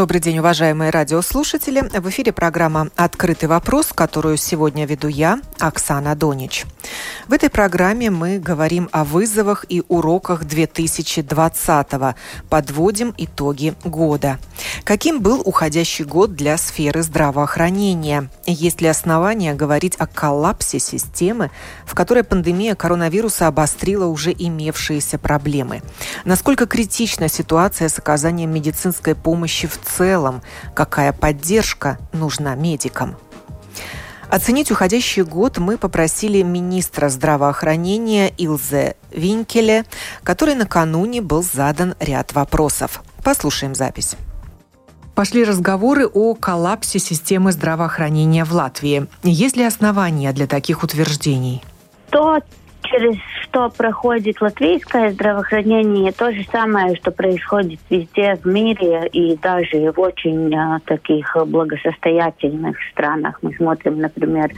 Добрый день, уважаемые радиослушатели. В эфире программа «Открытый вопрос», которую сегодня веду я, Оксана Донич. В этой программе мы говорим о вызовах и уроках 2020-го. Подводим итоги года. Каким был уходящий год для сферы здравоохранения? Есть ли основания говорить о коллапсе системы, в которой пандемия коронавируса обострила уже имевшиеся проблемы? Насколько критична ситуация с оказанием медицинской помощи в целом? Какая поддержка нужна медикам? Оценить уходящий год мы попросили министра здравоохранения Илзе Винкеле, который накануне был задан ряд вопросов. Послушаем запись. Пошли разговоры о коллапсе системы здравоохранения в Латвии. Есть ли основания для таких утверждений? То, через что проходит латвийское здравоохранение, то же самое, что происходит везде в мире и даже в очень а, таких благосостоятельных странах. Мы смотрим, например,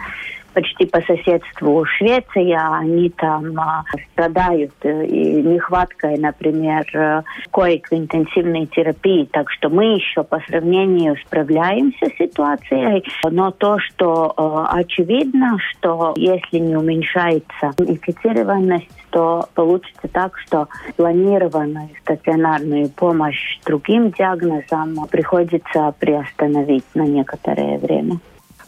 почти по соседству Швеция, они там а, страдают э, и нехваткой, например, э, коек интенсивной терапии. Так что мы еще по сравнению справляемся с ситуацией. Но то, что э, очевидно, что если не уменьшается инфицированность, то получится так, что планированную стационарную помощь другим диагнозам приходится приостановить на некоторое время.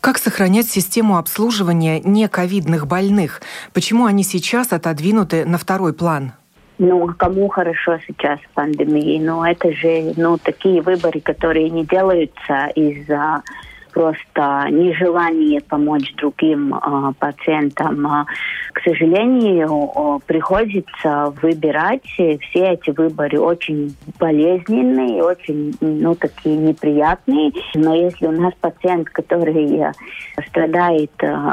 Как сохранять систему обслуживания нековидных больных? Почему они сейчас отодвинуты на второй план? Ну, кому хорошо сейчас в пандемии? Ну, это же, ну, такие выборы, которые не делаются из-за просто нежелание помочь другим э, пациентам. А, к сожалению, э, приходится выбирать. Все эти выборы очень болезненные, очень, ну, такие неприятные. Но если у нас пациент, который э, страдает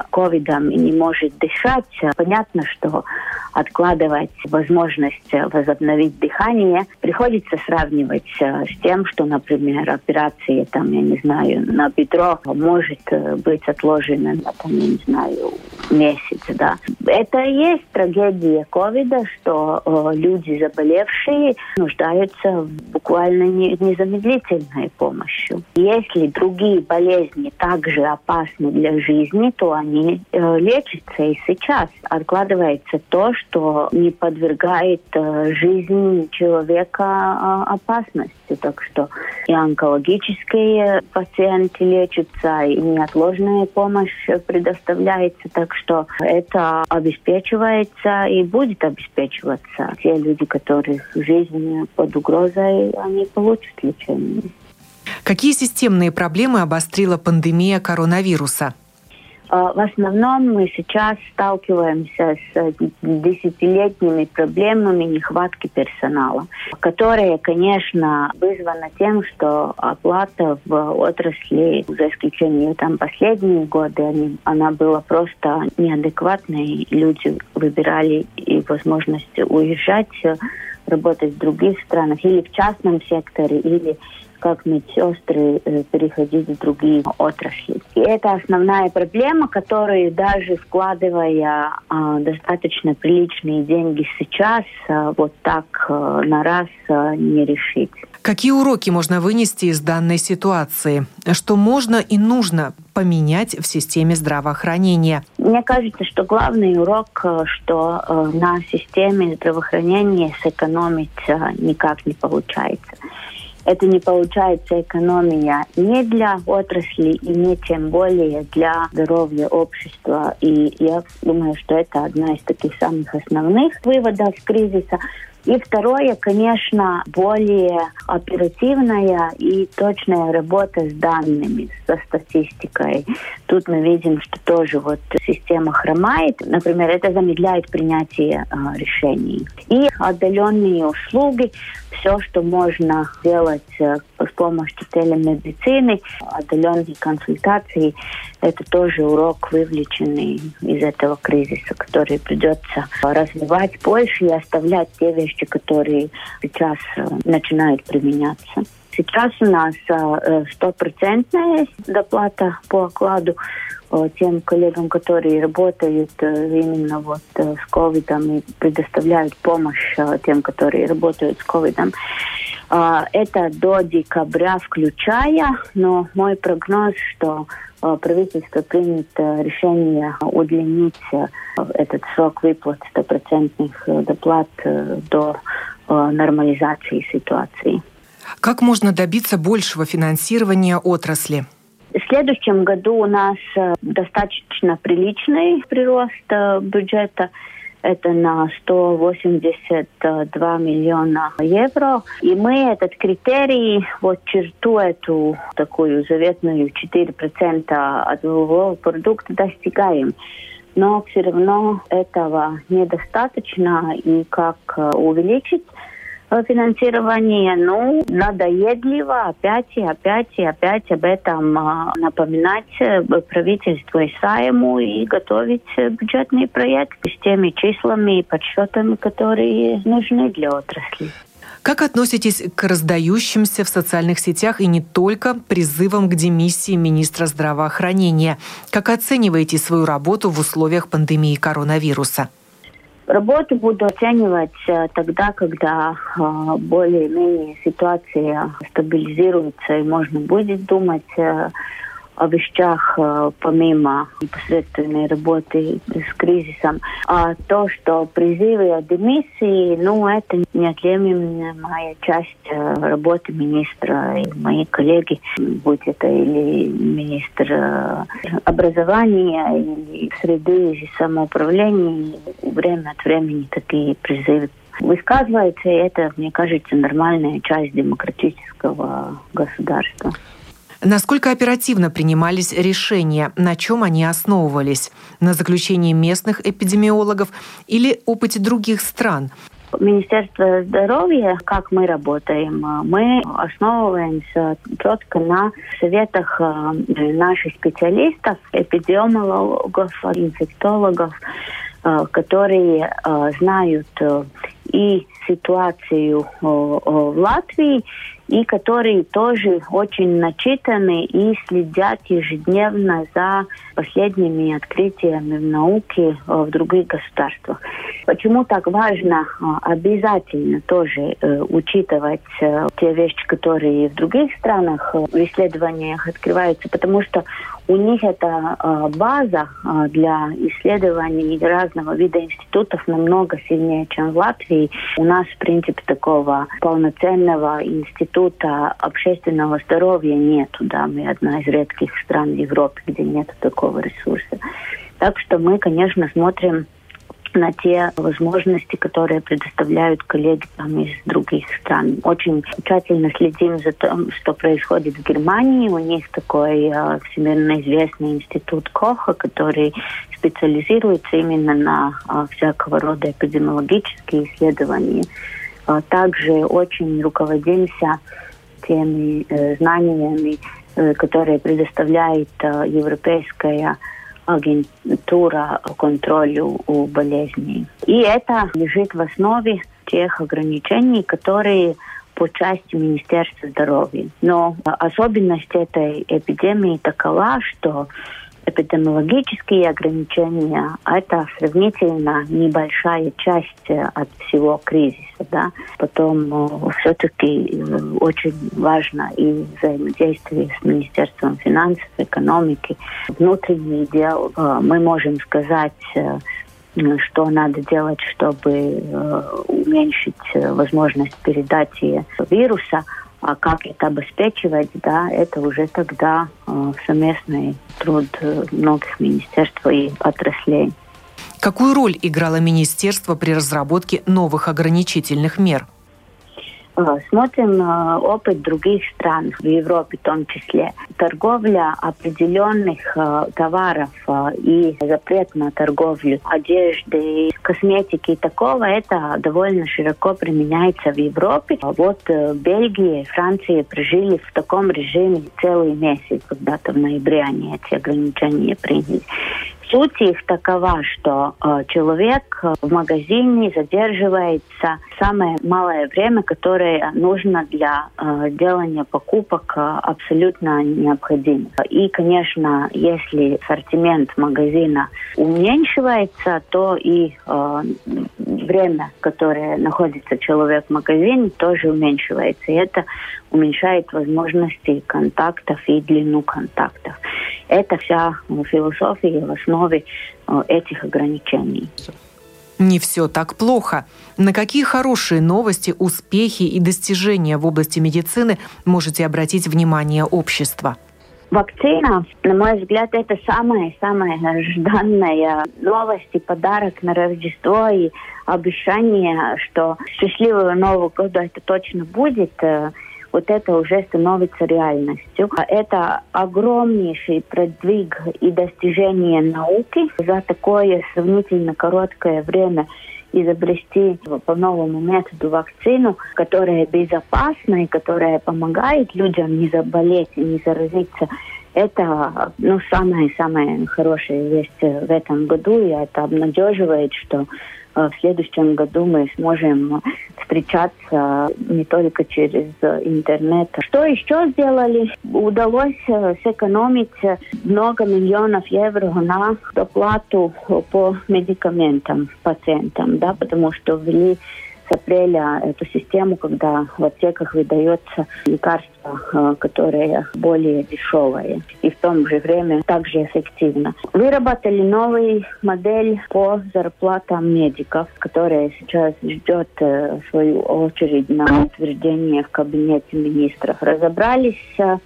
ковидом и не может дышать, понятно, что откладывать возможность возобновить дыхание приходится сравнивать с тем, что, например, операции, там, я не знаю, на бедро может э, быть отложено на, там, я не знаю, месяц, да. Это и есть трагедия ковида, что э, люди заболевшие нуждаются в буквально не, незамедлительной помощи. Если другие болезни также опасны для жизни, то они э, лечатся и сейчас. Откладывается то, что не подвергает э, жизни человека э, опасности. Так что и онкологические пациенты лечатся, лечится и неотложная помощь предоставляется, так что это обеспечивается и будет обеспечиваться. Те люди, которых жизнь под угрозой, они получат лечение. Какие системные проблемы обострила пандемия коронавируса? А, в основном мы сейчас сталкиваемся с э, десятилетними проблемами нехватки персонала, которые, конечно, вызваны тем, что оплата в отрасли, за исключением там последние годы, она была просто неадекватной. Люди выбирали и возможность уезжать, работать в других странах или в частном секторе, или как медсестры э, переходить в другие отрасли. И это основная проблема, которую даже вкладывая э, достаточно приличные деньги сейчас, э, вот так э, на раз э, не решить. Какие уроки можно вынести из данной ситуации? Что можно и нужно поменять в системе здравоохранения? Мне кажется, что главный урок, э, что на системе здравоохранения сэкономить никак не получается это не получается экономия не для отрасли и не тем более для здоровья общества. И я думаю, что это одна из таких самых основных выводов кризиса. И второе, конечно, более оперативная и точная работа с данными, со статистикой. Тут мы видим, что тоже вот система хромает. Например, это замедляет принятие э, решений. И отдаленные услуги, все, что можно делать э, с помощью телемедицины, отдаленной консультации. Это тоже урок, вывлеченный из этого кризиса, который придется развивать больше и оставлять те вещи, которые сейчас э, начинают применяться. Сейчас у нас э, стопроцентная доплата по окладу тем коллегам, которые работают э, именно вот э, с ковидом и предоставляют помощь тем, которые работают с ковидом. Это до декабря включая, но мой прогноз, что правительство примет решение удлинить этот срок выплат стопроцентных доплат до нормализации ситуации. Как можно добиться большего финансирования отрасли? Следующем году у нас э, достаточно приличный прирост э, бюджета. Это на 182 миллиона евро. И мы этот критерий, вот черту эту такую заветную 4% от ВВО продукта достигаем. Но все равно этого недостаточно. И как э, увеличить финансирование, ну, надоедливо опять и опять и опять об этом а, напоминать э, правительству и Сайму и готовить бюджетный проект с теми числами и подсчетами, которые нужны для отрасли. Как относитесь к раздающимся в социальных сетях и не только призывам к демиссии министра здравоохранения? Как оцениваете свою работу в условиях пандемии коронавируса? Работу буду оценивать э, тогда, когда э, более-менее ситуация стабилизируется и можно будет думать э, о вещах э, помимо непосредственной работы с кризисом. А то, что призывы о демиссии, ну, это неотъемлемая часть э, работы министра и мои коллеги, будь это или министр э, образования, или среды и самоуправления, время от времени такие призывы высказываются, и это, мне кажется, нормальная часть демократического государства. Насколько оперативно принимались решения, на чем они основывались? На заключении местных эпидемиологов или опыте других стран? Министерство здоровья, как мы работаем, мы основываемся четко на советах э, наших специалистов, эпидемиологов, инфектологов, э, которые э, знают и ситуацию в Латвии, и которые тоже очень начитаны и следят ежедневно за последними открытиями в науке э, в других государствах. Почему так важно э, обязательно тоже э, учитывать те вещи, которые в других странах в исследованиях открываются? Потому что у них эта база для исследований разного вида институтов намного сильнее, чем в Латвии. У нас, в принципе, такого полноценного института общественного здоровья нету. Да? Мы одна из редких стран в Европе, где нет такого ресурса. Так что мы, конечно, смотрим на те возможности, которые предоставляют коллеги там из других стран. Очень тщательно следим за тем, что происходит в Германии. У них такой э, всемирно известный институт Коха, который специализируется именно на э, всякого рода эпидемиологические исследования. Э, также очень руководимся теми э, знаниями, э, которые предоставляет э, европейская агентура по контролю у болезней. И это лежит в основе тех ограничений, которые по части Министерства здоровья. Но особенность этой эпидемии такова, что эпидемиологические ограничения – это сравнительно небольшая часть э, от всего кризиса. Да? Потом э, все-таки э, очень важно и взаимодействие с Министерством финансов, экономики, внутренние дел. Мы можем сказать что надо делать, чтобы уменьшить возможность передачи вируса – а как это обеспечивать, да, это уже тогда э, совместный труд э, многих министерств и отраслей. Какую роль играло министерство при разработке новых ограничительных мер? Э, смотрим э, опыт других стран, в Европе в том числе. Торговля определенных э, товаров и запрет на торговлю одежды, косметики и такого, это довольно широко применяется в Европе. Вот Бельгия и Франция прожили в таком режиме целый месяц, когда-то в ноябре они эти ограничения приняли. Суть их такова, что э, человек э, в магазине задерживается самое малое время, которое нужно для э, делания покупок э, абсолютно необходимо. И, конечно, если ассортимент магазина уменьшивается, то и э, время, которое находится человек в магазине, тоже уменьшивается. И это уменьшает возможности контактов и длину контактов. Это вся философия в основе э, этих ограничений. Не все так плохо. На какие хорошие новости, успехи и достижения в области медицины можете обратить внимание общества? Вакцина, на мой взгляд, это самая-самая ожиданная новость и подарок на Рождество и обещание, что счастливого Нового года это точно будет. Вот это уже становится реальностью. Это огромнейший продвиг и достижение науки за такое сравнительно короткое время изобрести по новому методу вакцину, которая безопасна и которая помогает людям не заболеть и не заразиться. Это ну, самая-самая хорошая весть в этом году, и это обнадеживает, что в следующем году мы сможем встречаться не только через интернет. Что еще сделали? Удалось э, сэкономить много миллионов евро на доплату по медикаментам пациентам, да, потому что ввели апреля эту систему, когда в аптеках выдается лекарство, э, которое более дешевое и в том же время также эффективно. Выработали новую модель по зарплатам медиков, которая сейчас ждет э, свою очередь на утверждение в кабинете министров. Разобрались э,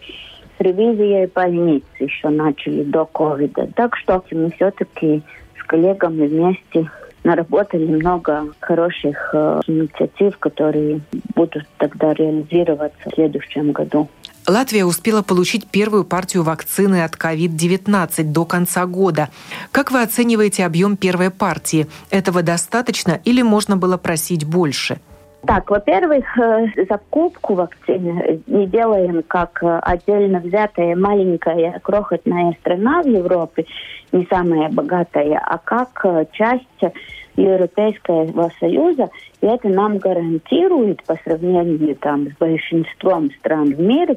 с ревизией больниц еще начали до ковида. Так что мы все-таки с коллегами вместе наработали много хороших э, инициатив, которые будут тогда реализироваться в следующем году. Латвия успела получить первую партию вакцины от COVID-19 до конца года. Как вы оцениваете объем первой партии? Этого достаточно или можно было просить больше? Так, во-первых, э, закупку вакцины не делаем как э, отдельно взятая маленькая крохотная страна в Европе, не самая богатая, а как э, часть Европейского Союза, и это нам гарантирует по сравнению там, с большинством стран в мире,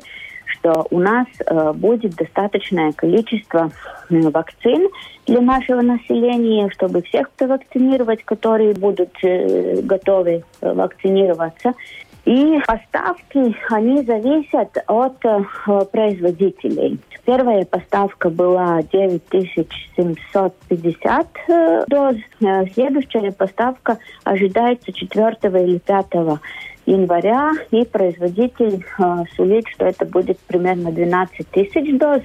что у нас э, будет достаточное количество э, вакцин для нашего населения, чтобы всех провакцинировать, которые будут э, готовы э, вакцинироваться. И поставки, они зависят от э, производителей. Первая поставка была 9750 э, доз. Э, следующая поставка ожидается 4 или 5 января, и производитель э, сулит, что это будет примерно 12 тысяч доз.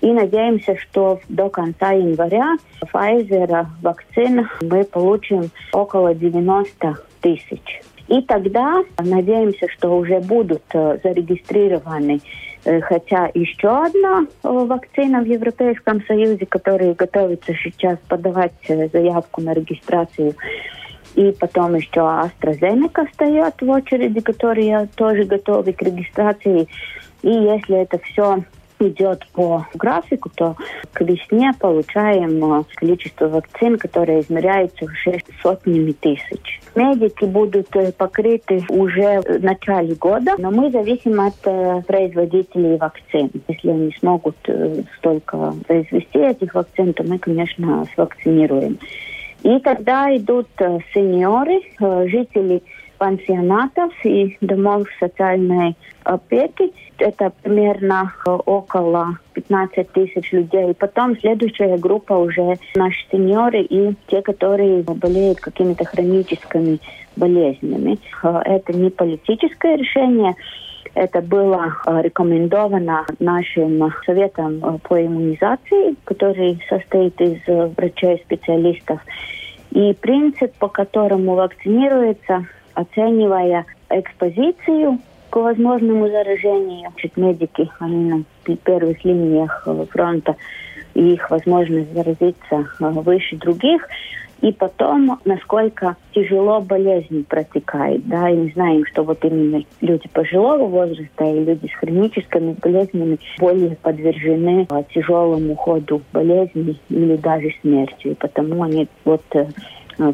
И надеемся, что до конца января Pfizer вакцин мы получим около 90 тысяч. И тогда надеемся, что уже будут э, зарегистрированы э, хотя еще одна э, вакцина в Европейском Союзе, которая готовится сейчас подавать заявку на регистрацию. И потом еще AstraZeneca стоят в очереди, которые тоже готовы к регистрации. И если это все идет по графику, то к весне получаем количество вакцин, которое измеряется уже сотнями тысяч. Медики будут покрыты уже в начале года, но мы зависим от производителей вакцин. Если они смогут столько произвести этих вакцин, то мы, конечно, свакцинируем. И тогда идут сеньоры, жители пансионатов и домов социальной опеки. Это примерно э, около 15 тысяч людей. Потом следующая группа уже наши сеньоры и те, которые болеют какими-то хроническими болезнями. Э, это не политическое решение, это было э, рекомендовано нашим советом по иммунизации, который состоит из врачей-специалистов. И принцип, по которому вакцинируется оценивая экспозицию к возможному заражению. Значит, медики, они на первых линиях фронта, и их возможность заразиться выше других и потом, насколько тяжело болезнь протекает, да, и мы знаем, что вот именно люди пожилого возраста и люди с хроническими болезнями более подвержены а, тяжелому ходу болезни или даже смерти, и потому они вот э,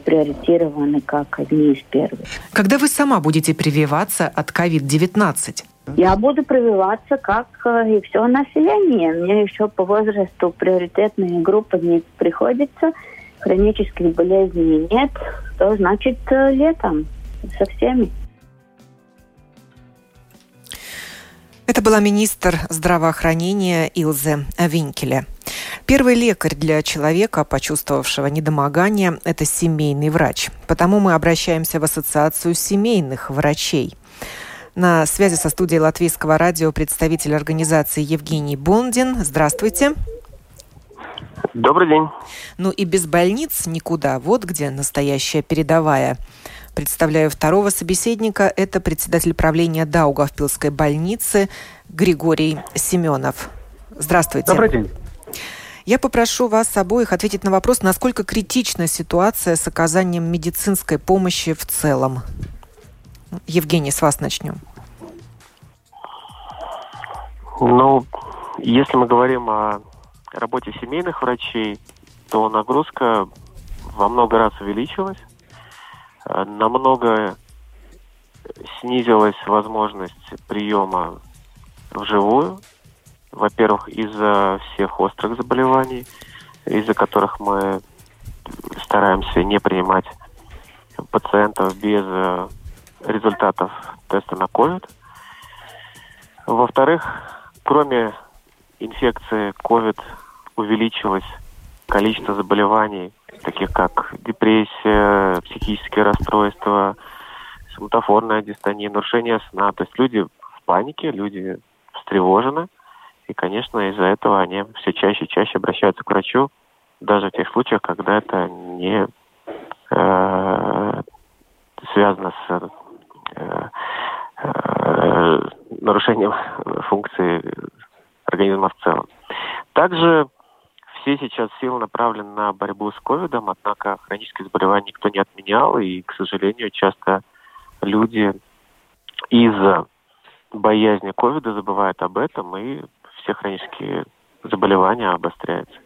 приоритированы как одни из первых. Когда вы сама будете прививаться от COVID-19? Я буду прививаться, как э, и все население. Мне еще по возрасту приоритетные группы не приходится – хронических болезней нет, то значит э, летом со всеми. Это была министр здравоохранения Илзе Винкеле. Первый лекарь для человека, почувствовавшего недомогание, это семейный врач. Потому мы обращаемся в Ассоциацию семейных врачей. На связи со студией Латвийского радио представитель организации Евгений Бондин. Здравствуйте. Добрый день. Ну и без больниц никуда. Вот где настоящая передовая. Представляю второго собеседника. Это председатель правления Даугавпилской больницы Григорий Семенов. Здравствуйте. Добрый день. Я попрошу вас обоих ответить на вопрос, насколько критична ситуация с оказанием медицинской помощи в целом. Евгений, с вас начнем. Ну, если мы говорим о работе семейных врачей, то нагрузка во много раз увеличилась, э, намного снизилась возможность приема вживую. Во-первых, из-за всех острых заболеваний, из-за которых мы стараемся не принимать пациентов без э, результатов теста на COVID. Во-вторых, кроме инфекции COVID увеличилось количество заболеваний, таких как депрессия, психические расстройства, соматофорная дистония, нарушение сна. То есть люди в панике, люди встревожены. И, конечно, из-за этого они все чаще и чаще обращаются к врачу, даже в тех случаях, когда это не э, связано с э, э, нарушением функции организма в целом. Также все сейчас силы направлены на борьбу с ковидом, однако хронические заболевания никто не отменял, и, к сожалению, часто люди из-за боязни ковида забывают об этом, и все хронические заболевания обостряются.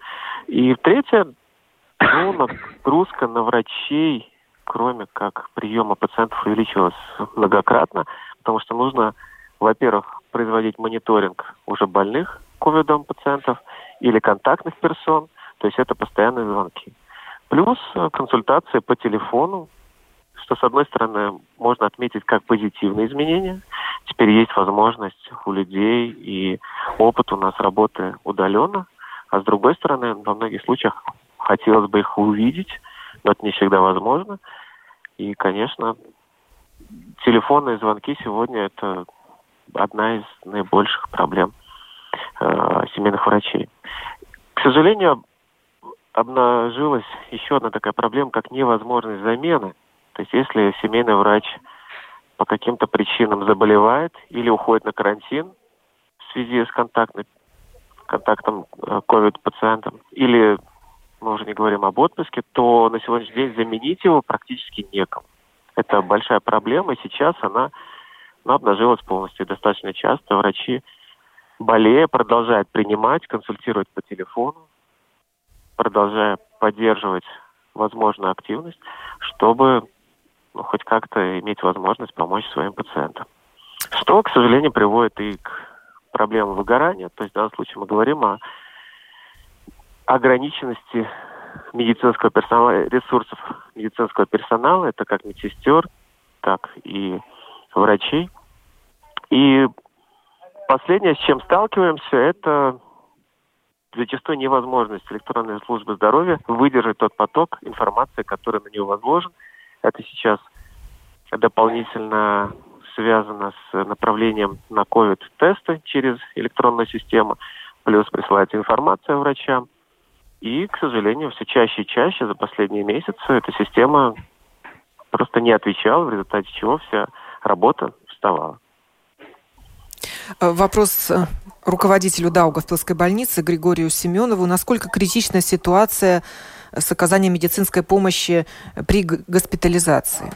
И третье, ну, нагрузка на врачей, кроме как приема пациентов, увеличилась многократно, потому что нужно, во-первых, производить мониторинг уже больных ковидом пациентов или контактных персон, то есть это постоянные звонки. Плюс э, консультации по телефону, что, с одной стороны, можно отметить как позитивные изменения. Теперь есть возможность у людей и опыт у нас работы удаленно. А с другой стороны, во многих случаях хотелось бы их увидеть, но это не всегда возможно. И, конечно, телефонные звонки сегодня это одна из наибольших проблем э, семейных врачей. К сожалению, обнажилась еще одна такая проблема, как невозможность замены. То есть если семейный врач по каким-то причинам заболевает или уходит на карантин в связи с контактным, контактом COVID-пациентом, э, или мы уже не говорим об отпуске, то на сегодняшний день заменить его практически некому. Это большая проблема, и сейчас она но обнажилась полностью. Достаточно часто врачи, болея, продолжают принимать, консультировать по телефону, продолжая поддерживать возможную активность, чтобы ну, хоть как-то иметь возможность помочь своим пациентам. Что, к сожалению, приводит и к проблемам выгорания. То есть в данном случае мы говорим о ограниченности медицинского персонала, ресурсов медицинского персонала, это как медсестер, так и врачей. И последнее, с чем сталкиваемся, это зачастую невозможность электронной службы здоровья выдержать тот поток информации, который на нее возложен. Это сейчас дополнительно связано с направлением на COVID-тесты через электронную систему, плюс присылается информация врачам. И, к сожалению, все чаще и чаще за последние месяцы эта система просто не отвечала, в результате чего вся работа вставала. Э, вопрос э, руководителю Даугавпилской больницы Григорию Семенову. Насколько критична ситуация с оказанием медицинской помощи при госпитализации?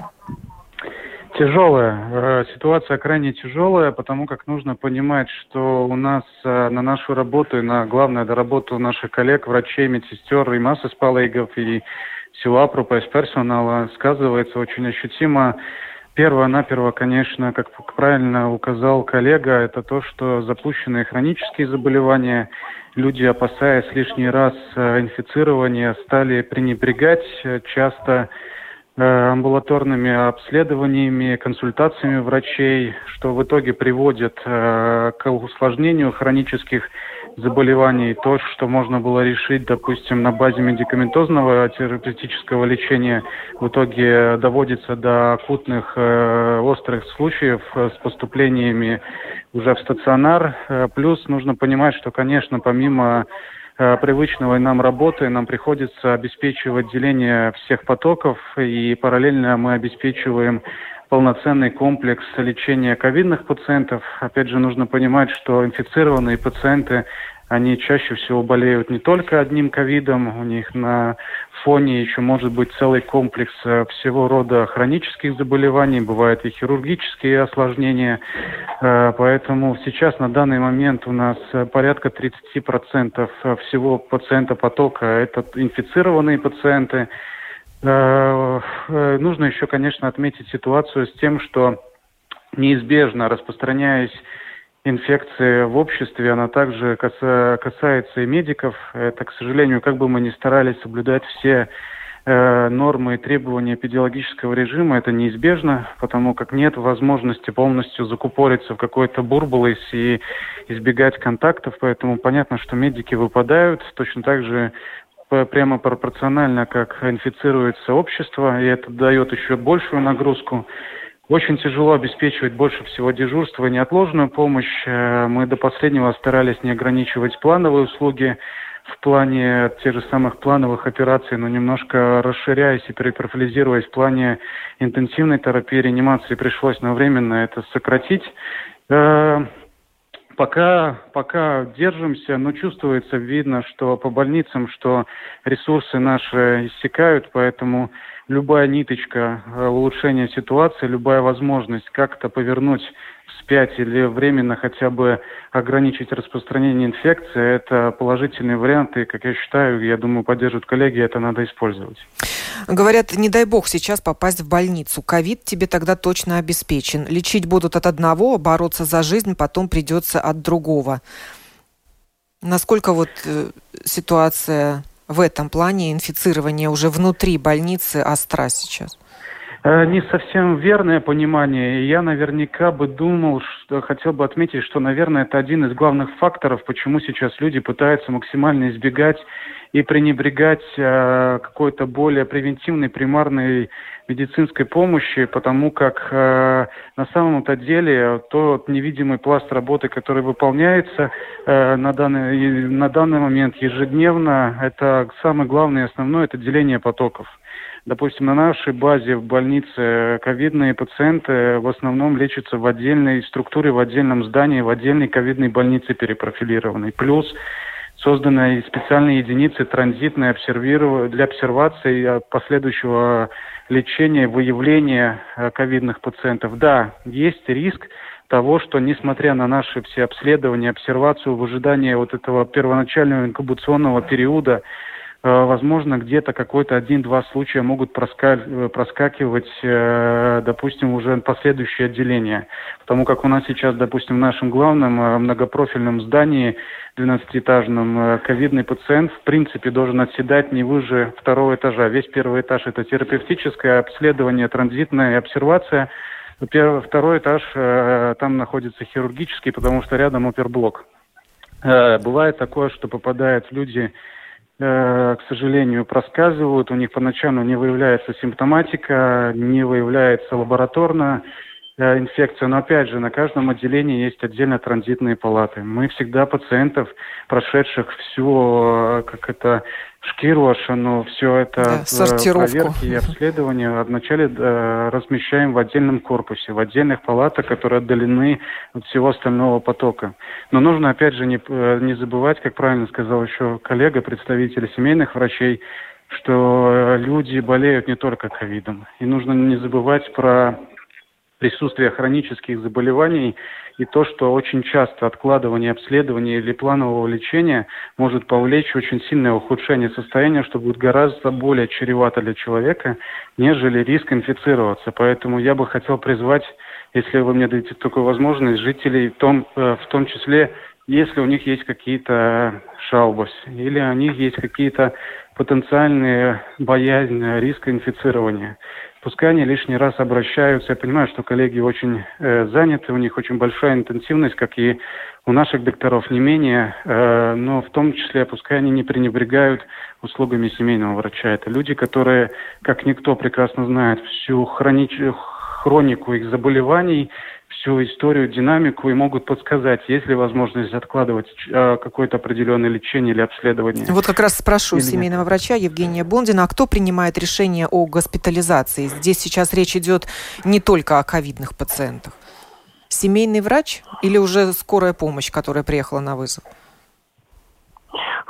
Тяжелая. Э, ситуация крайне тяжелая, потому как нужно понимать, что у нас на нашу работу и на, главное, на работу наших коллег, врачей, медсестер и массы спалейгов и всего апрупа персонала сказывается очень ощутимо Перво-наперво, конечно, как правильно указал коллега, это то, что запущенные хронические заболевания, люди, опасаясь лишний раз э, инфицирования, стали пренебрегать э, часто э, амбулаторными обследованиями, консультациями врачей, что в итоге приводит к усложнению хронических то, что можно было решить, допустим, на базе медикаментозного терапевтического лечения, в итоге доводится до акутных э, острых случаев э, с поступлениями уже в стационар. Э, плюс нужно понимать, что, конечно, помимо э, привычного нам работы нам приходится обеспечивать деление всех потоков, и параллельно мы обеспечиваем полноценный комплекс лечения ковидных пациентов. Опять же, нужно понимать, что инфицированные пациенты, они чаще всего болеют не только одним ковидом, у них на фоне еще может быть целый комплекс э, всего рода хронических заболеваний, бывают и хирургические осложнения. Э, поэтому сейчас на данный момент у нас э, порядка 30% всего пациента потока – это инфицированные пациенты. Э, э, нужно еще, конечно, отметить ситуацию с тем, что неизбежно распространяясь инфекции в обществе, она также касается и медиков. Это, к сожалению, как бы мы ни старались соблюдать все э, нормы и требования эпидемиологического режима, это неизбежно, потому как нет возможности полностью закупориться в какой-то бурбулис и избегать контактов, поэтому понятно, что медики выпадают. Точно так же прямо пропорционально, как инфицируется общество, и это дает еще большую нагрузку. Очень тяжело обеспечивать больше всего дежурство и неотложную помощь. Э, мы до последнего старались не ограничивать плановые услуги в плане тех же самых плановых операций, но немножко расширяясь и перепрофилизируясь в плане интенсивной терапии, реанимации, пришлось на временно это сократить. Пока, пока держимся, но чувствуется, видно, что по больницам, что ресурсы наши иссякают, поэтому любая ниточка э, улучшения ситуации, любая возможность как-то повернуть вспять или временно хотя бы ограничить распространение инфекции, это положительные варианты, как я считаю, я думаю, поддерживают коллеги, это надо использовать. Говорят, не дай бог сейчас попасть в больницу. Ковид тебе тогда точно обеспечен. Лечить будут от одного, бороться за жизнь потом придется от другого. Насколько вот э, ситуация в этом плане инфицирования уже внутри больницы остра сейчас? Э, не совсем верное понимание. Я наверняка бы думал, что хотел бы отметить, что, наверное, это один из главных факторов, почему сейчас люди пытаются максимально избегать и пренебрегать э, какой-то более превентивной, примарной медицинской помощи, потому как э, на самом-то деле тот невидимый пласт работы, который выполняется э, на, данный, на данный момент ежедневно, это самое главное и основное, это деление потоков. Допустим, на нашей базе в больнице ковидные пациенты в основном лечатся в отдельной структуре, в отдельном здании, в отдельной ковидной больнице перепрофилированной. Плюс созданы специальные единицы транзитные для обсервации последующего лечения, выявления э, ковидных пациентов. Да, есть риск того, что несмотря на наши все обследования, обсервацию в ожидании вот этого первоначального инкубационного периода, возможно, где-то какой-то один-два случая могут э, проскакивать, э, допустим, уже последующие отделения. Потому как у нас сейчас, допустим, в нашем главном многопрофильном здании, 12-этажном, ковидный пациент, в принципе, должен отседать не выше второго этажа. Весь первый этаж – это терапевтическое обследование, транзитная обсервация. Второй этаж, там находится хирургический, потому что рядом оперблок. Бывает такое, что попадают люди Э, к сожалению, проскальзывают. У них поначалу не выявляется симптоматика, не выявляется лабораторно. Э, инфекцию. Но опять же, на каждом отделении есть отдельно транзитные палаты. Мы всегда пациентов, прошедших всю, э, как это, шкирошину, все это да, э, сортировку. проверки и обследования вначале э, размещаем в отдельном корпусе, в отдельных палатах, которые отдалены от всего остального потока. Но нужно, опять же, не, не забывать, как правильно сказал еще коллега, представитель семейных врачей, что люди болеют не только ковидом. И нужно не забывать про присутствие хронических заболеваний и то, что очень часто откладывание обследования или планового лечения может повлечь очень сильное ухудшение состояния, что будет гораздо более чревато для человека, нежели риск инфицироваться. Поэтому я бы хотел призвать, если вы мне дадите такую возможность, жителей, в том, э, в том числе, если у них есть какие-то шаубы или у них есть какие-то потенциальные боязни риска инфицирования пускай они лишний раз обращаются. Я понимаю, что коллеги очень э, заняты, у них очень большая интенсивность, как и у наших докторов не менее, э, но в том числе пускай они не пренебрегают услугами семейного врача. Это люди, которые, как никто прекрасно знает, всю хронич... хронику их заболеваний, всю историю, динамику и могут подсказать, есть ли возможность откладывать э, какое-то определенное лечение или обследование. Вот как раз спрошу или семейного нет. врача Евгения Бондина, а кто принимает решение о госпитализации? Здесь сейчас речь идет не только о ковидных пациентах. Семейный врач или уже скорая помощь, которая приехала на вызов?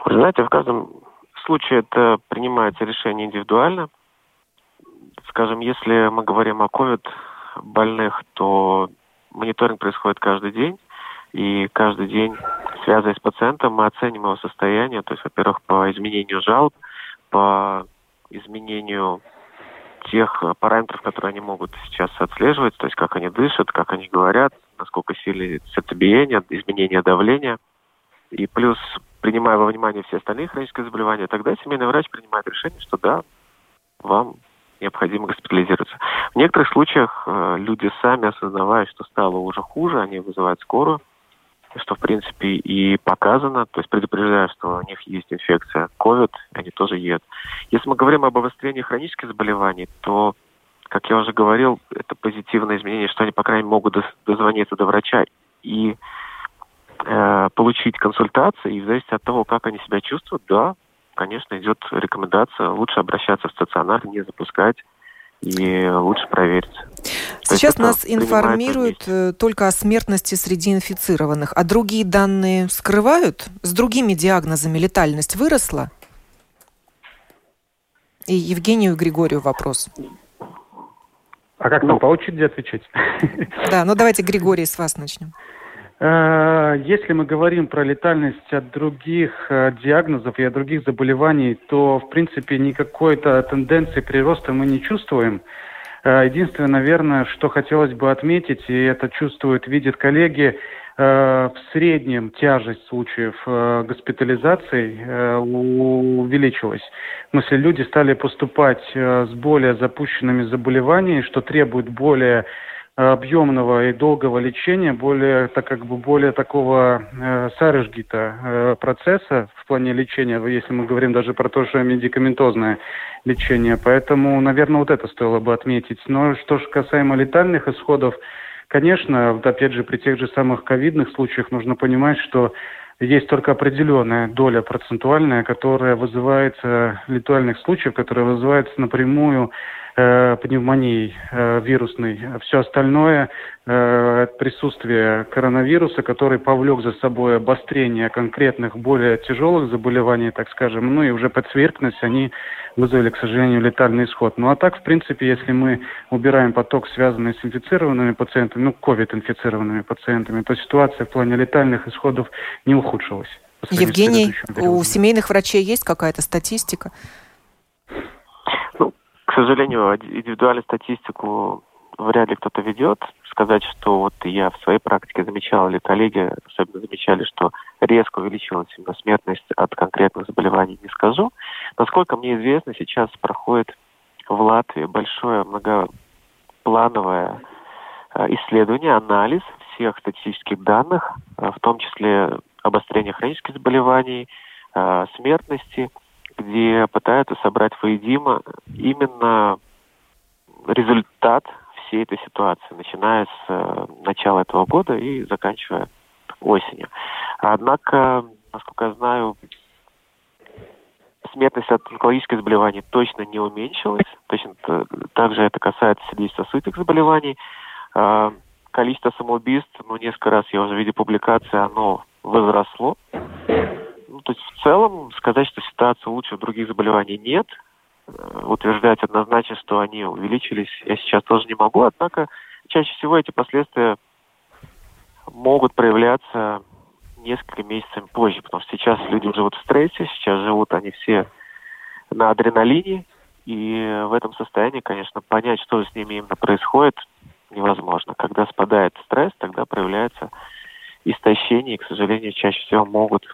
Вы знаете, в каждом случае это принимается решение индивидуально. Скажем, если мы говорим о COVID больных, то мониторинг происходит каждый день, и каждый день, связываясь с пациентом, мы оценим его состояние, то есть, во-первых, по изменению жалоб, по изменению тех параметров, которые они могут сейчас отслеживать, то есть как они дышат, как они говорят, насколько сильное сердцебиение, изменение давления. И плюс, принимая во внимание все остальные хронические заболевания, тогда семейный врач принимает решение, что да, вам необходимо госпитализироваться. В некоторых случаях э, люди сами осознавая, что стало уже хуже, они вызывают скорую, что в принципе и показано, то есть предупреждая, что у них есть инфекция COVID, они тоже едут. Если мы говорим об обострении хронических заболеваний, то, как я уже говорил, это позитивное изменение, что они, по крайней мере, могут дозвониться до врача и э, получить консультации, и в зависимости от того, как они себя чувствуют, да, конечно, идет рекомендация лучше обращаться в стационар, не запускать и лучше проверить. Сейчас нас информируют э, только о смертности среди инфицированных, а другие данные скрывают? С другими диагнозами летальность выросла? И Евгению Григорию вопрос. А как нам ну, по очереди отвечать? Да, ну давайте, Григорий, с вас начнем. Э, если мы говорим про летальность от других э, диагнозов и от других заболеваний, то, в принципе, никакой-то тенденции прироста мы не чувствуем. Э, единственное, наверное, что хотелось бы отметить, и это чувствуют, видят коллеги, в среднем тяжесть случаев госпитализации увеличилась. В смысле, люди стали поступать с более запущенными заболеваниями, что требует более объемного и долгого лечения, более, так как бы более такого э, сарыжгита э, процесса в плане лечения, если мы говорим даже про то же медикаментозное лечение. Поэтому, наверное, вот это стоило бы отметить. Но что же касаемо летальных исходов, конечно, вот опять же, при тех же самых ковидных случаях нужно понимать, что есть только определенная доля процентуальная, которая вызывает э, летальных случаев, которая вызывается напрямую э, пневмонией э, вирусной. Все остальное э, присутствие коронавируса, который повлек за собой обострение конкретных более тяжелых заболеваний, так скажем, ну и уже подсверкность, они вызвали, к сожалению, летальный исход. Ну а так, в принципе, если мы убираем поток, связанный с инфицированными пациентами, ну, ковид-инфицированными пациентами, то ситуация в плане летальных исходов не ухудшилась. Евгений, у семейных врачей есть какая-то статистика? К сожалению, индивидуальную статистику вряд ли кто-то ведет. Сказать, что вот я в своей практике замечал, или коллеги особенно замечали, что резко увеличилась именно смертность от конкретных заболеваний, не скажу. Насколько мне известно, сейчас проходит в Латвии большое многоплановое э, исследование, анализ всех статистических данных, э, в том числе обострения хронических заболеваний, э, смертности, где пытаются собрать воедино именно результат всей этой ситуации, начиная с э, начала этого года и заканчивая осенью. Однако, насколько я знаю, смертность от онкологических заболеваний точно не уменьшилась. Точно также это касается сердечно-сосудистых заболеваний. А, количество самоубийств, ну, несколько раз я уже видел публикации, оно возросло. Ну, то есть в целом сказать, что ситуация лучше у других заболеваний нет. Э, утверждать однозначно, что они увеличились, я сейчас тоже не могу. Однако чаще всего эти последствия могут проявляться несколько месяцев позже, потому что сейчас люди живут в стрессе, сейчас живут они все на адреналине, и в этом состоянии, конечно, понять, что с ними именно происходит, невозможно. Когда спадает стресс, тогда проявляется истощение, и, к сожалению, чаще всего могут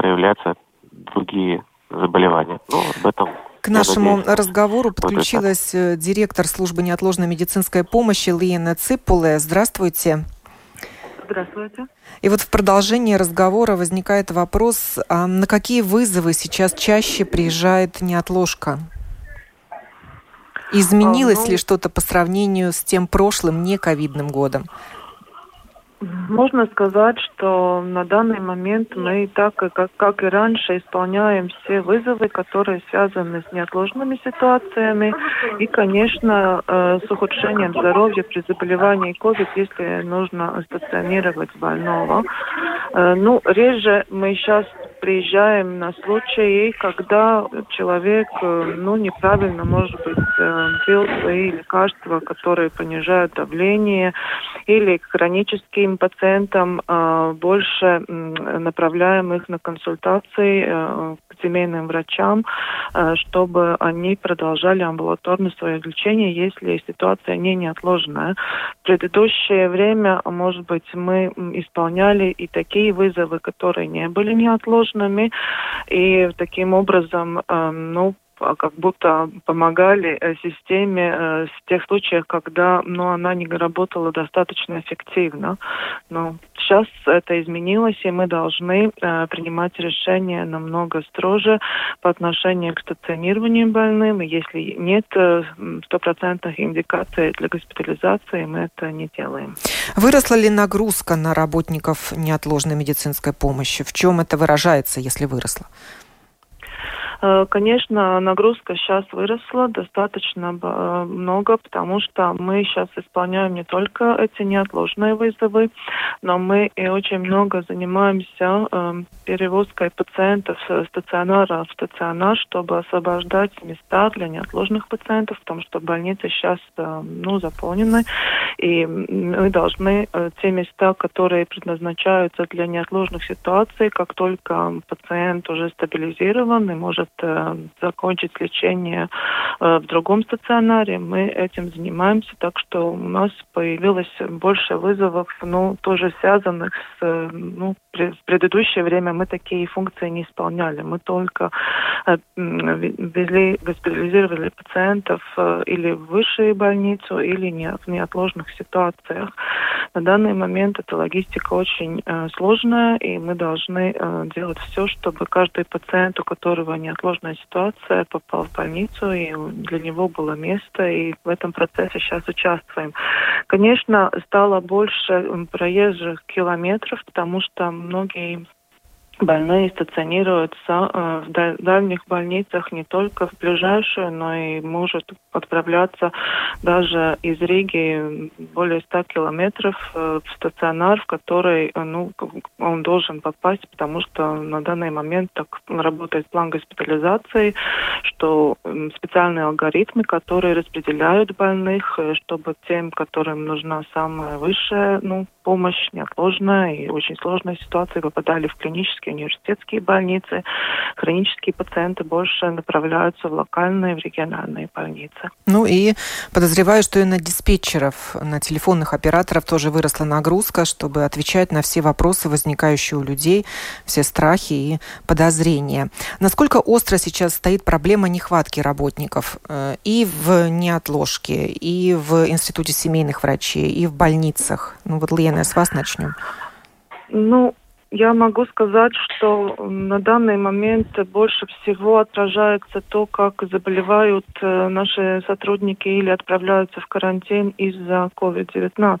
проявляться другие заболевания. Ну, об этом к нашему надеюсь, разговору подключилась э, директор службы неотложной медицинской помощи Лиена Ципуле. Здравствуйте. Здравствуйте. И вот в продолжении разговора возникает вопрос, а на какие вызовы сейчас чаще приезжает неотложка? Изменилось а, ну, ли что-то по сравнению с тем прошлым нековидным годом? Можно сказать, что на данный момент мы так, как, как и раньше, исполняем все вызовы, которые связаны с неотложными ситуациями и, конечно, э, с ухудшением здоровья при заболевании COVID, если нужно стационировать больного. Э, ну, реже мы сейчас приезжаем на случаи, когда человек, э, ну, неправильно, может быть, э, пил свои лекарства, которые понижают давление, или к хроническим пациентам э, больше направляем их на консультации к семейным врачам, чтобы они продолжали амбулаторно свое лечение, если ситуация не неотложная. В предыдущее время, может быть, мы исполняли и такие вызовы, которые не были неотложны, сложными, и таким образом, эм, ну, как будто помогали э, системе э, в тех случаях, когда ну, она не работала достаточно эффективно. Но сейчас это изменилось, и мы должны э, принимать решения намного строже по отношению к стационированию больным. И если нет стопроцентных индикаций для госпитализации, мы это не делаем. Выросла ли нагрузка на работников неотложной медицинской помощи? В чем это выражается, если выросла? Э, конечно, нагрузка сейчас выросла достаточно э, много, потому что мы сейчас исполняем не только эти неотложные вызовы, но мы и очень много занимаемся эм, перевозкой пациентов с стационара в стационар, чтобы освобождать места для неотложных пациентов, потому что больницы сейчас ну, заполнены, и мы должны э, те места, которые предназначаются для неотложных ситуаций, как только пациент уже стабилизирован и может э, закончить лечение э, в другом стационаре. Мы этим занимаемся, так что у нас появилось больше вызовов, ну, тоже связанных с, э, ну, в предыдущее время мы такие функции не исполняли. Мы только везли, госпитализировали пациентов или в высшую больницу, или не, в неотложных ситуациях. На данный момент эта логистика очень э, сложная, и мы должны э, делать все, чтобы каждый пациент, у которого неотложная ситуация, попал в больницу, и для него было место, и в этом процессе сейчас участвуем. Конечно, стало больше проезжих километров, потому что многие больные стационируются э, в дальних больницах не только в ближайшую, но и может отправляться даже из Риги более 100 километров э, в стационар, в который э, ну, он должен попасть, потому что на данный момент так работает план госпитализации, что специальные алгоритмы, которые распределяют больных, чтобы тем, которым нужна самая высшая ну, помощь, неотложная и очень сложная ситуация, попадали в клинические университетские больницы. Хронические пациенты больше направляются в локальные, в региональные больницы. Ну и подозреваю, что и на диспетчеров, на телефонных операторов тоже выросла нагрузка, чтобы отвечать на все вопросы, возникающие у людей, все страхи и подозрения. Насколько остро сейчас стоит проблема нехватки работников э, и в неотложке, и в Институте семейных врачей, и в больницах? Ну вот, Лена, с вас начнем. Ну, я могу сказать, что на данный момент больше всего отражается то, как заболевают э, наши сотрудники или отправляются в карантин из-за COVID-19.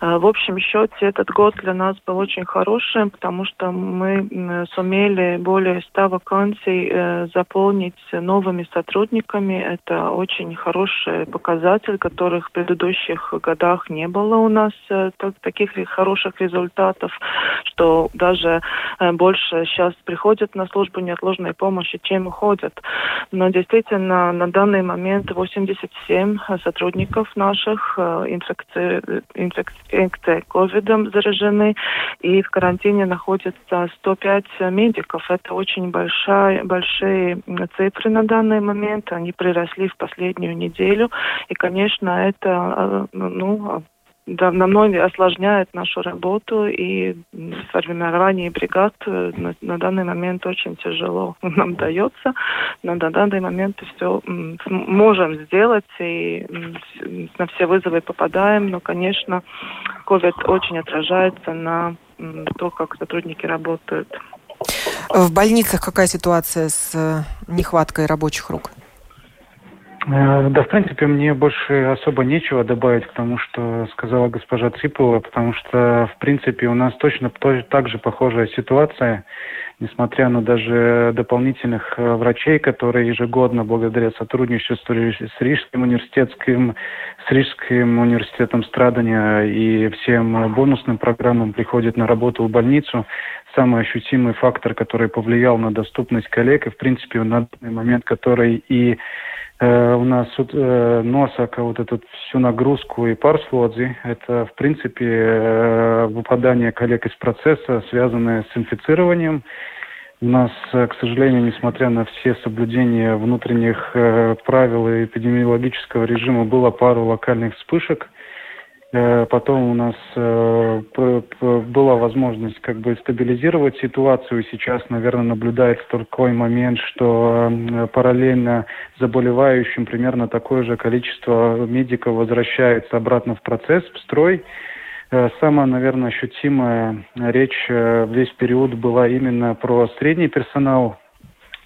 Э, в общем счете этот год для нас был очень хорошим, потому что мы сумели более 100 вакансий э, заполнить новыми сотрудниками. Это очень хороший показатель, которых в предыдущих годах не было у нас таких хороших результатов, что даже э, больше сейчас приходят на службу неотложной помощи, чем уходят. Но действительно на данный момент 87 сотрудников наших э, инфекции, инфекцией ковидом заражены, и в карантине находится 105 медиков. Это очень большая, большие цифры на данный момент. Они приросли в последнюю неделю. И, конечно, это э, ну, давно осложняет нашу работу, и формирование бригад э, на, на данный момент очень тяжело нам дается. Но на данный момент все можем сделать, и на все вызовы попадаем, но, конечно, COVID очень отражается на то, как сотрудники работают. В больницах какая ситуация с э, нехваткой рабочих рук? Э, да, в принципе, мне больше особо нечего добавить к тому, что сказала госпожа Ципова, потому что, в принципе, у нас точно так же похожая ситуация, несмотря на даже дополнительных э, врачей, которые ежегодно, благодаря сотрудничеству с Рижским университетским, с Рижским университетом страдания и всем бонусным программам приходят на работу в больницу, самый ощутимый фактор, который повлиял на доступность коллег, и, в принципе, на данный момент, который и Э, у нас э, носок, вот эту всю нагрузку и парслодзи, это, в принципе, э, выпадание коллег из процесса, связанное с инфицированием. У нас, к сожалению, несмотря на все соблюдения внутренних правил и эпидемиологического режима, было пару локальных вспышек – Э, потом у нас э, была возможность как бы стабилизировать ситуацию. Сейчас, наверное, наблюдается такой момент, что параллельно заболевающим примерно такое же количество медиков возвращается обратно в процесс, в строй. Э, самая, наверное, ощутимая речь весь период была именно про средний персонал,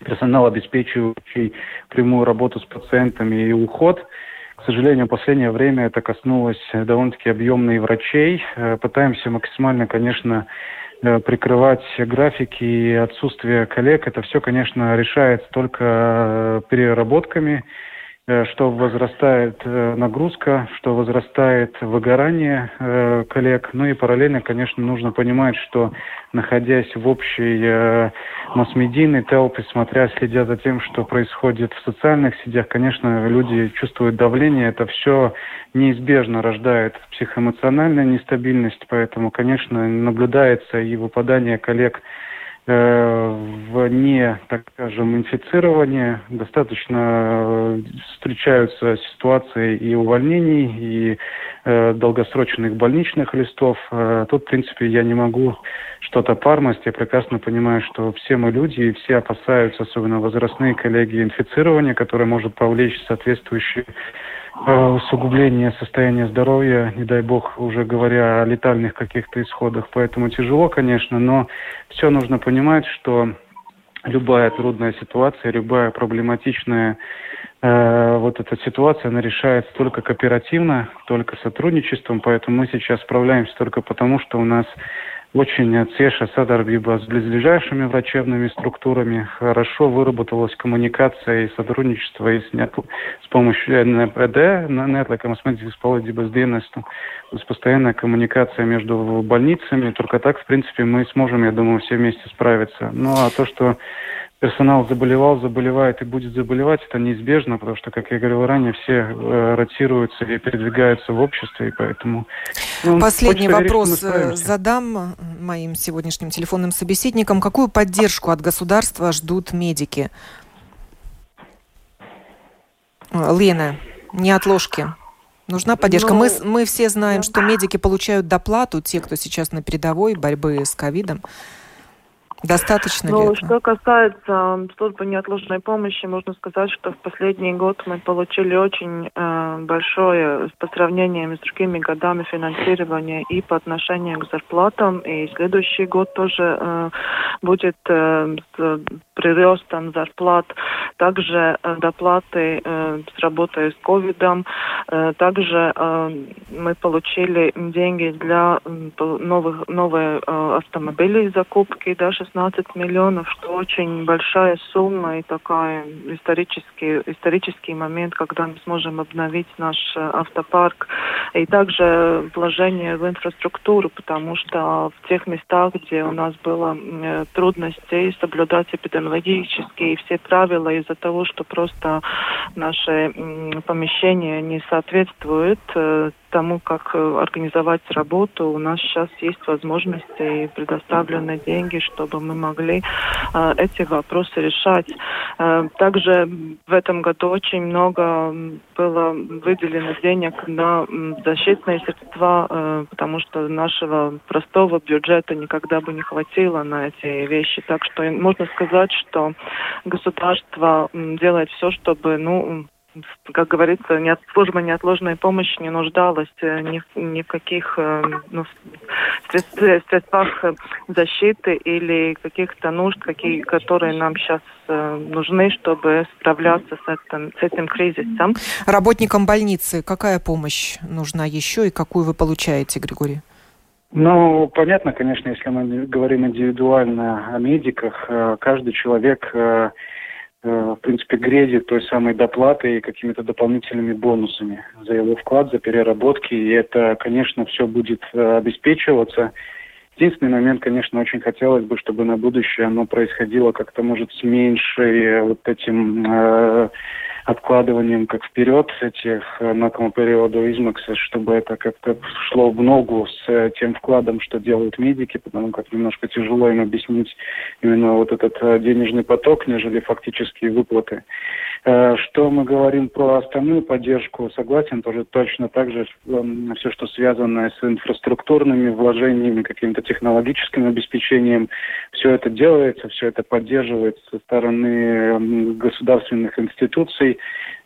персонал, обеспечивающий прямую работу с пациентами и уход – к сожалению, в последнее время это коснулось довольно-таки объемных врачей. Э, пытаемся максимально, конечно, э, прикрывать графики и отсутствие коллег. Это все, конечно, решается только э, переработками Э, что возрастает э, нагрузка, что возрастает выгорание э, коллег. Ну и параллельно, конечно, нужно понимать, что находясь в общей масс-медийной толпе, смотря, следя за тем, что происходит в социальных сетях, конечно, люди чувствуют давление. Это все неизбежно рождает психоэмоциональную нестабильность, поэтому, конечно, наблюдается и выпадание коллег Э, вне, так скажем, инфицирования. Достаточно э, встречаются ситуации и увольнений, и э, долгосрочных больничных листов. Э, тут, в принципе, я не могу что-то пармость. Я прекрасно понимаю, что все мы люди, и все опасаются, особенно возрастные коллеги, инфицирования, которое может повлечь соответствующие усугубление состояния здоровья, не дай бог, уже говоря о летальных каких-то исходах. Поэтому тяжело, конечно, но все нужно понимать, что любая трудная ситуация, любая проблематичная э, вот эта ситуация, она решается только кооперативно, только сотрудничеством, поэтому мы сейчас справляемся только потому, что у нас очень цеша садарбиба с близлежащими врачебными структурами. Хорошо выработалась коммуникация и сотрудничество и с, с помощью НПД, Нетликом Смедзиспалдиба с dienestu. То есть постоянная коммуникация между больницами. Только так, в принципе, мы сможем, я думаю, все вместе справиться. Ну а то, что персонал заболевал, заболевает и будет заболевать, это неизбежно, потому что, как я говорил ранее, все э, ротируются и передвигаются в обществе, и поэтому... Ну, Последний вопрос верить, задам моим сегодняшним телефонным собеседникам. Какую поддержку от государства ждут медики? Лена, не отложки. Нужна поддержка. Ну, мы, мы все знаем, да. что медики получают доплату, те, кто сейчас на передовой борьбы с ковидом. Достаточно ну, ли этого? Что касается службы неотложной помощи, можно сказать, что в последний год мы получили очень э, большое по сравнению с другими годами финансирование и по отношению к зарплатам, и следующий год тоже э, будет э, с приростом зарплат, также э, доплаты э, с работой с ковидом, э, также мы получили деньги для новых новые автомобилей закупки, да, 16 миллионов, что очень большая сумма и такая исторический, исторический момент, когда мы сможем обновить наш автопарк. И также вложение в инфраструктуру, потому что в тех местах, где у нас было трудности соблюдать эпидемиологические все правила из-за того, что просто наши помещения не соответствуют э, тому, как организовать работу, у нас сейчас есть возможности и предоставлены деньги, чтобы мы могли э, эти вопросы решать. Э, также в этом году очень много было выделено денег на защитные средства, э, потому что нашего простого бюджета никогда бы не хватило на эти вещи. Так что можно сказать, что государство делает все, чтобы ну, как говорится, нет, служба неотложной помощи не нуждалась э, ни ни в каких э, ну, средствах защиты или каких-то нужд, какие, которые нам сейчас э, нужны, чтобы справляться с этим, с этим кризисом. Работникам больницы какая помощь нужна еще и какую вы получаете, Григорий? Ну, понятно, конечно, если мы говорим индивидуально о медиках, каждый человек Э, в принципе, грезит той самой доплатой и какими-то дополнительными бонусами за его вклад, за переработки. И это, конечно, все будет э, обеспечиваться. Единственный момент, конечно, очень хотелось бы, чтобы на будущее оно происходило как-то, может, с меньшей э, вот этим э, откладыванием как вперед этих накому периоду измакса, чтобы это как-то шло в ногу с э, тем вкладом, что делают медики, потому как немножко тяжело им объяснить именно вот этот э, денежный поток, нежели фактические выплаты. Э, что мы говорим про остальную поддержку, согласен, тоже точно так же все, что связано с инфраструктурными вложениями, каким-то технологическим обеспечением, все это делается, все это поддерживается со стороны государственных институций,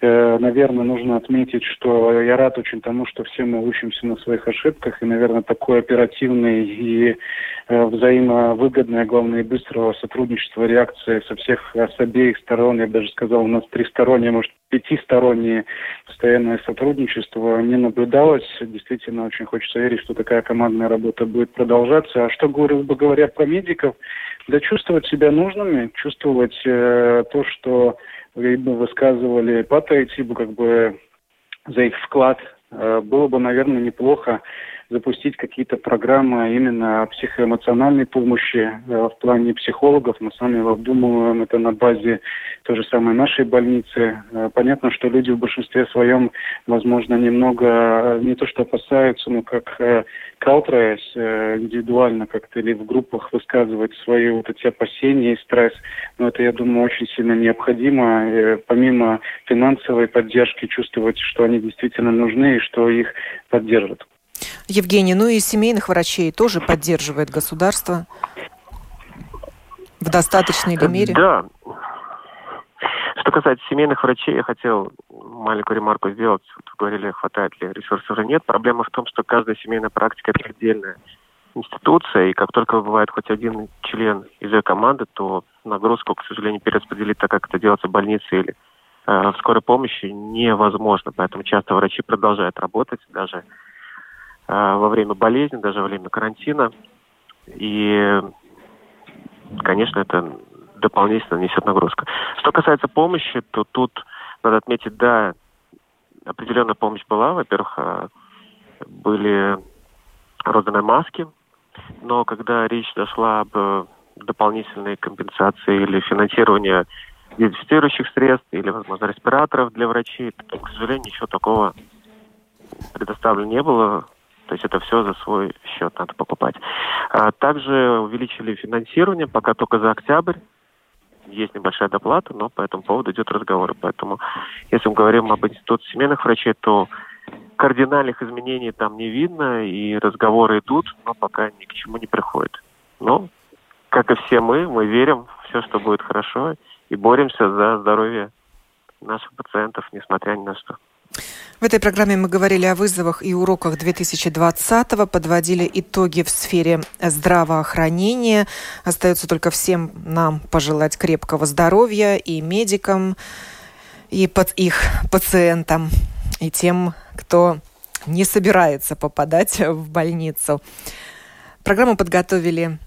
Э, наверное, нужно отметить, что я рад очень тому, что все мы учимся на своих ошибках, и, наверное, такой оперативный и э, взаимовыгодное, главное, и быстрого сотрудничества, реакции со всех, с обеих сторон, я бы даже сказал, у нас тристороннее, может, пятистороннее постоянное сотрудничество не наблюдалось. Действительно, очень хочется верить, что такая командная работа будет продолжаться. А что, грубо говоря, про медиков? Да чувствовать себя нужными, чувствовать э, то, что видно, высказывали по Таитибу как бы за их вклад. Э, было бы, наверное, неплохо запустить какие-то программы именно психоэмоциональной помощи э, в плане психологов. Мы сами обдумываем это на базе той же самой нашей больницы. Э, понятно, что люди в большинстве своем, возможно, немного э, не то что опасаются, но как каутраясь индивидуально как-то или в группах высказывать свои вот эти опасения и стресс. Но это, я думаю, очень сильно необходимо. И помимо финансовой поддержки чувствовать, что они действительно нужны и что их поддержат. Евгений, ну и семейных врачей тоже поддерживает государство в достаточной ли мере? Да. Что касается семейных врачей, я хотел маленькую ремарку сделать. Вот говорили, хватает ли ресурсов или нет. Проблема в том, что каждая семейная практика – это отдельная институция, и как только бывает хоть один член из ее команды, то нагрузку, к сожалению, перераспределить так, как это делается в больнице или э, в скорой помощи, невозможно. Поэтому часто врачи продолжают работать, даже во время болезни, даже во время карантина. И, конечно, это дополнительно несет нагрузка. Что касается помощи, то тут надо отметить, да, определенная помощь была. Во-первых, э, были розданы маски, но когда речь зашла об дополнительной компенсации или финансировании дезинфицирующих средств или, возможно, респираторов для врачей, то, к сожалению, ничего такого предоставлено не было. То есть это все за свой счет надо покупать. А также увеличили финансирование, пока только за октябрь. Есть небольшая доплата, но по этому поводу идет разговор. Поэтому, если мы говорим об институте семейных врачей, то кардинальных изменений там не видно, и разговоры идут, но пока ни к чему не приходит. Но как и все мы, мы верим в все, что будет хорошо, и боремся за здоровье наших пациентов, несмотря ни на что. В этой программе мы говорили о вызовах и уроках 2020-го, подводили итоги в сфере здравоохранения. Остается только всем нам пожелать крепкого здоровья и медикам, и под их пациентам, и тем, кто не собирается попадать в больницу. Программу подготовили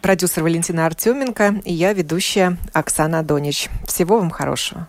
продюсер Валентина Артеменко и я, ведущая Оксана Донич. Всего вам хорошего.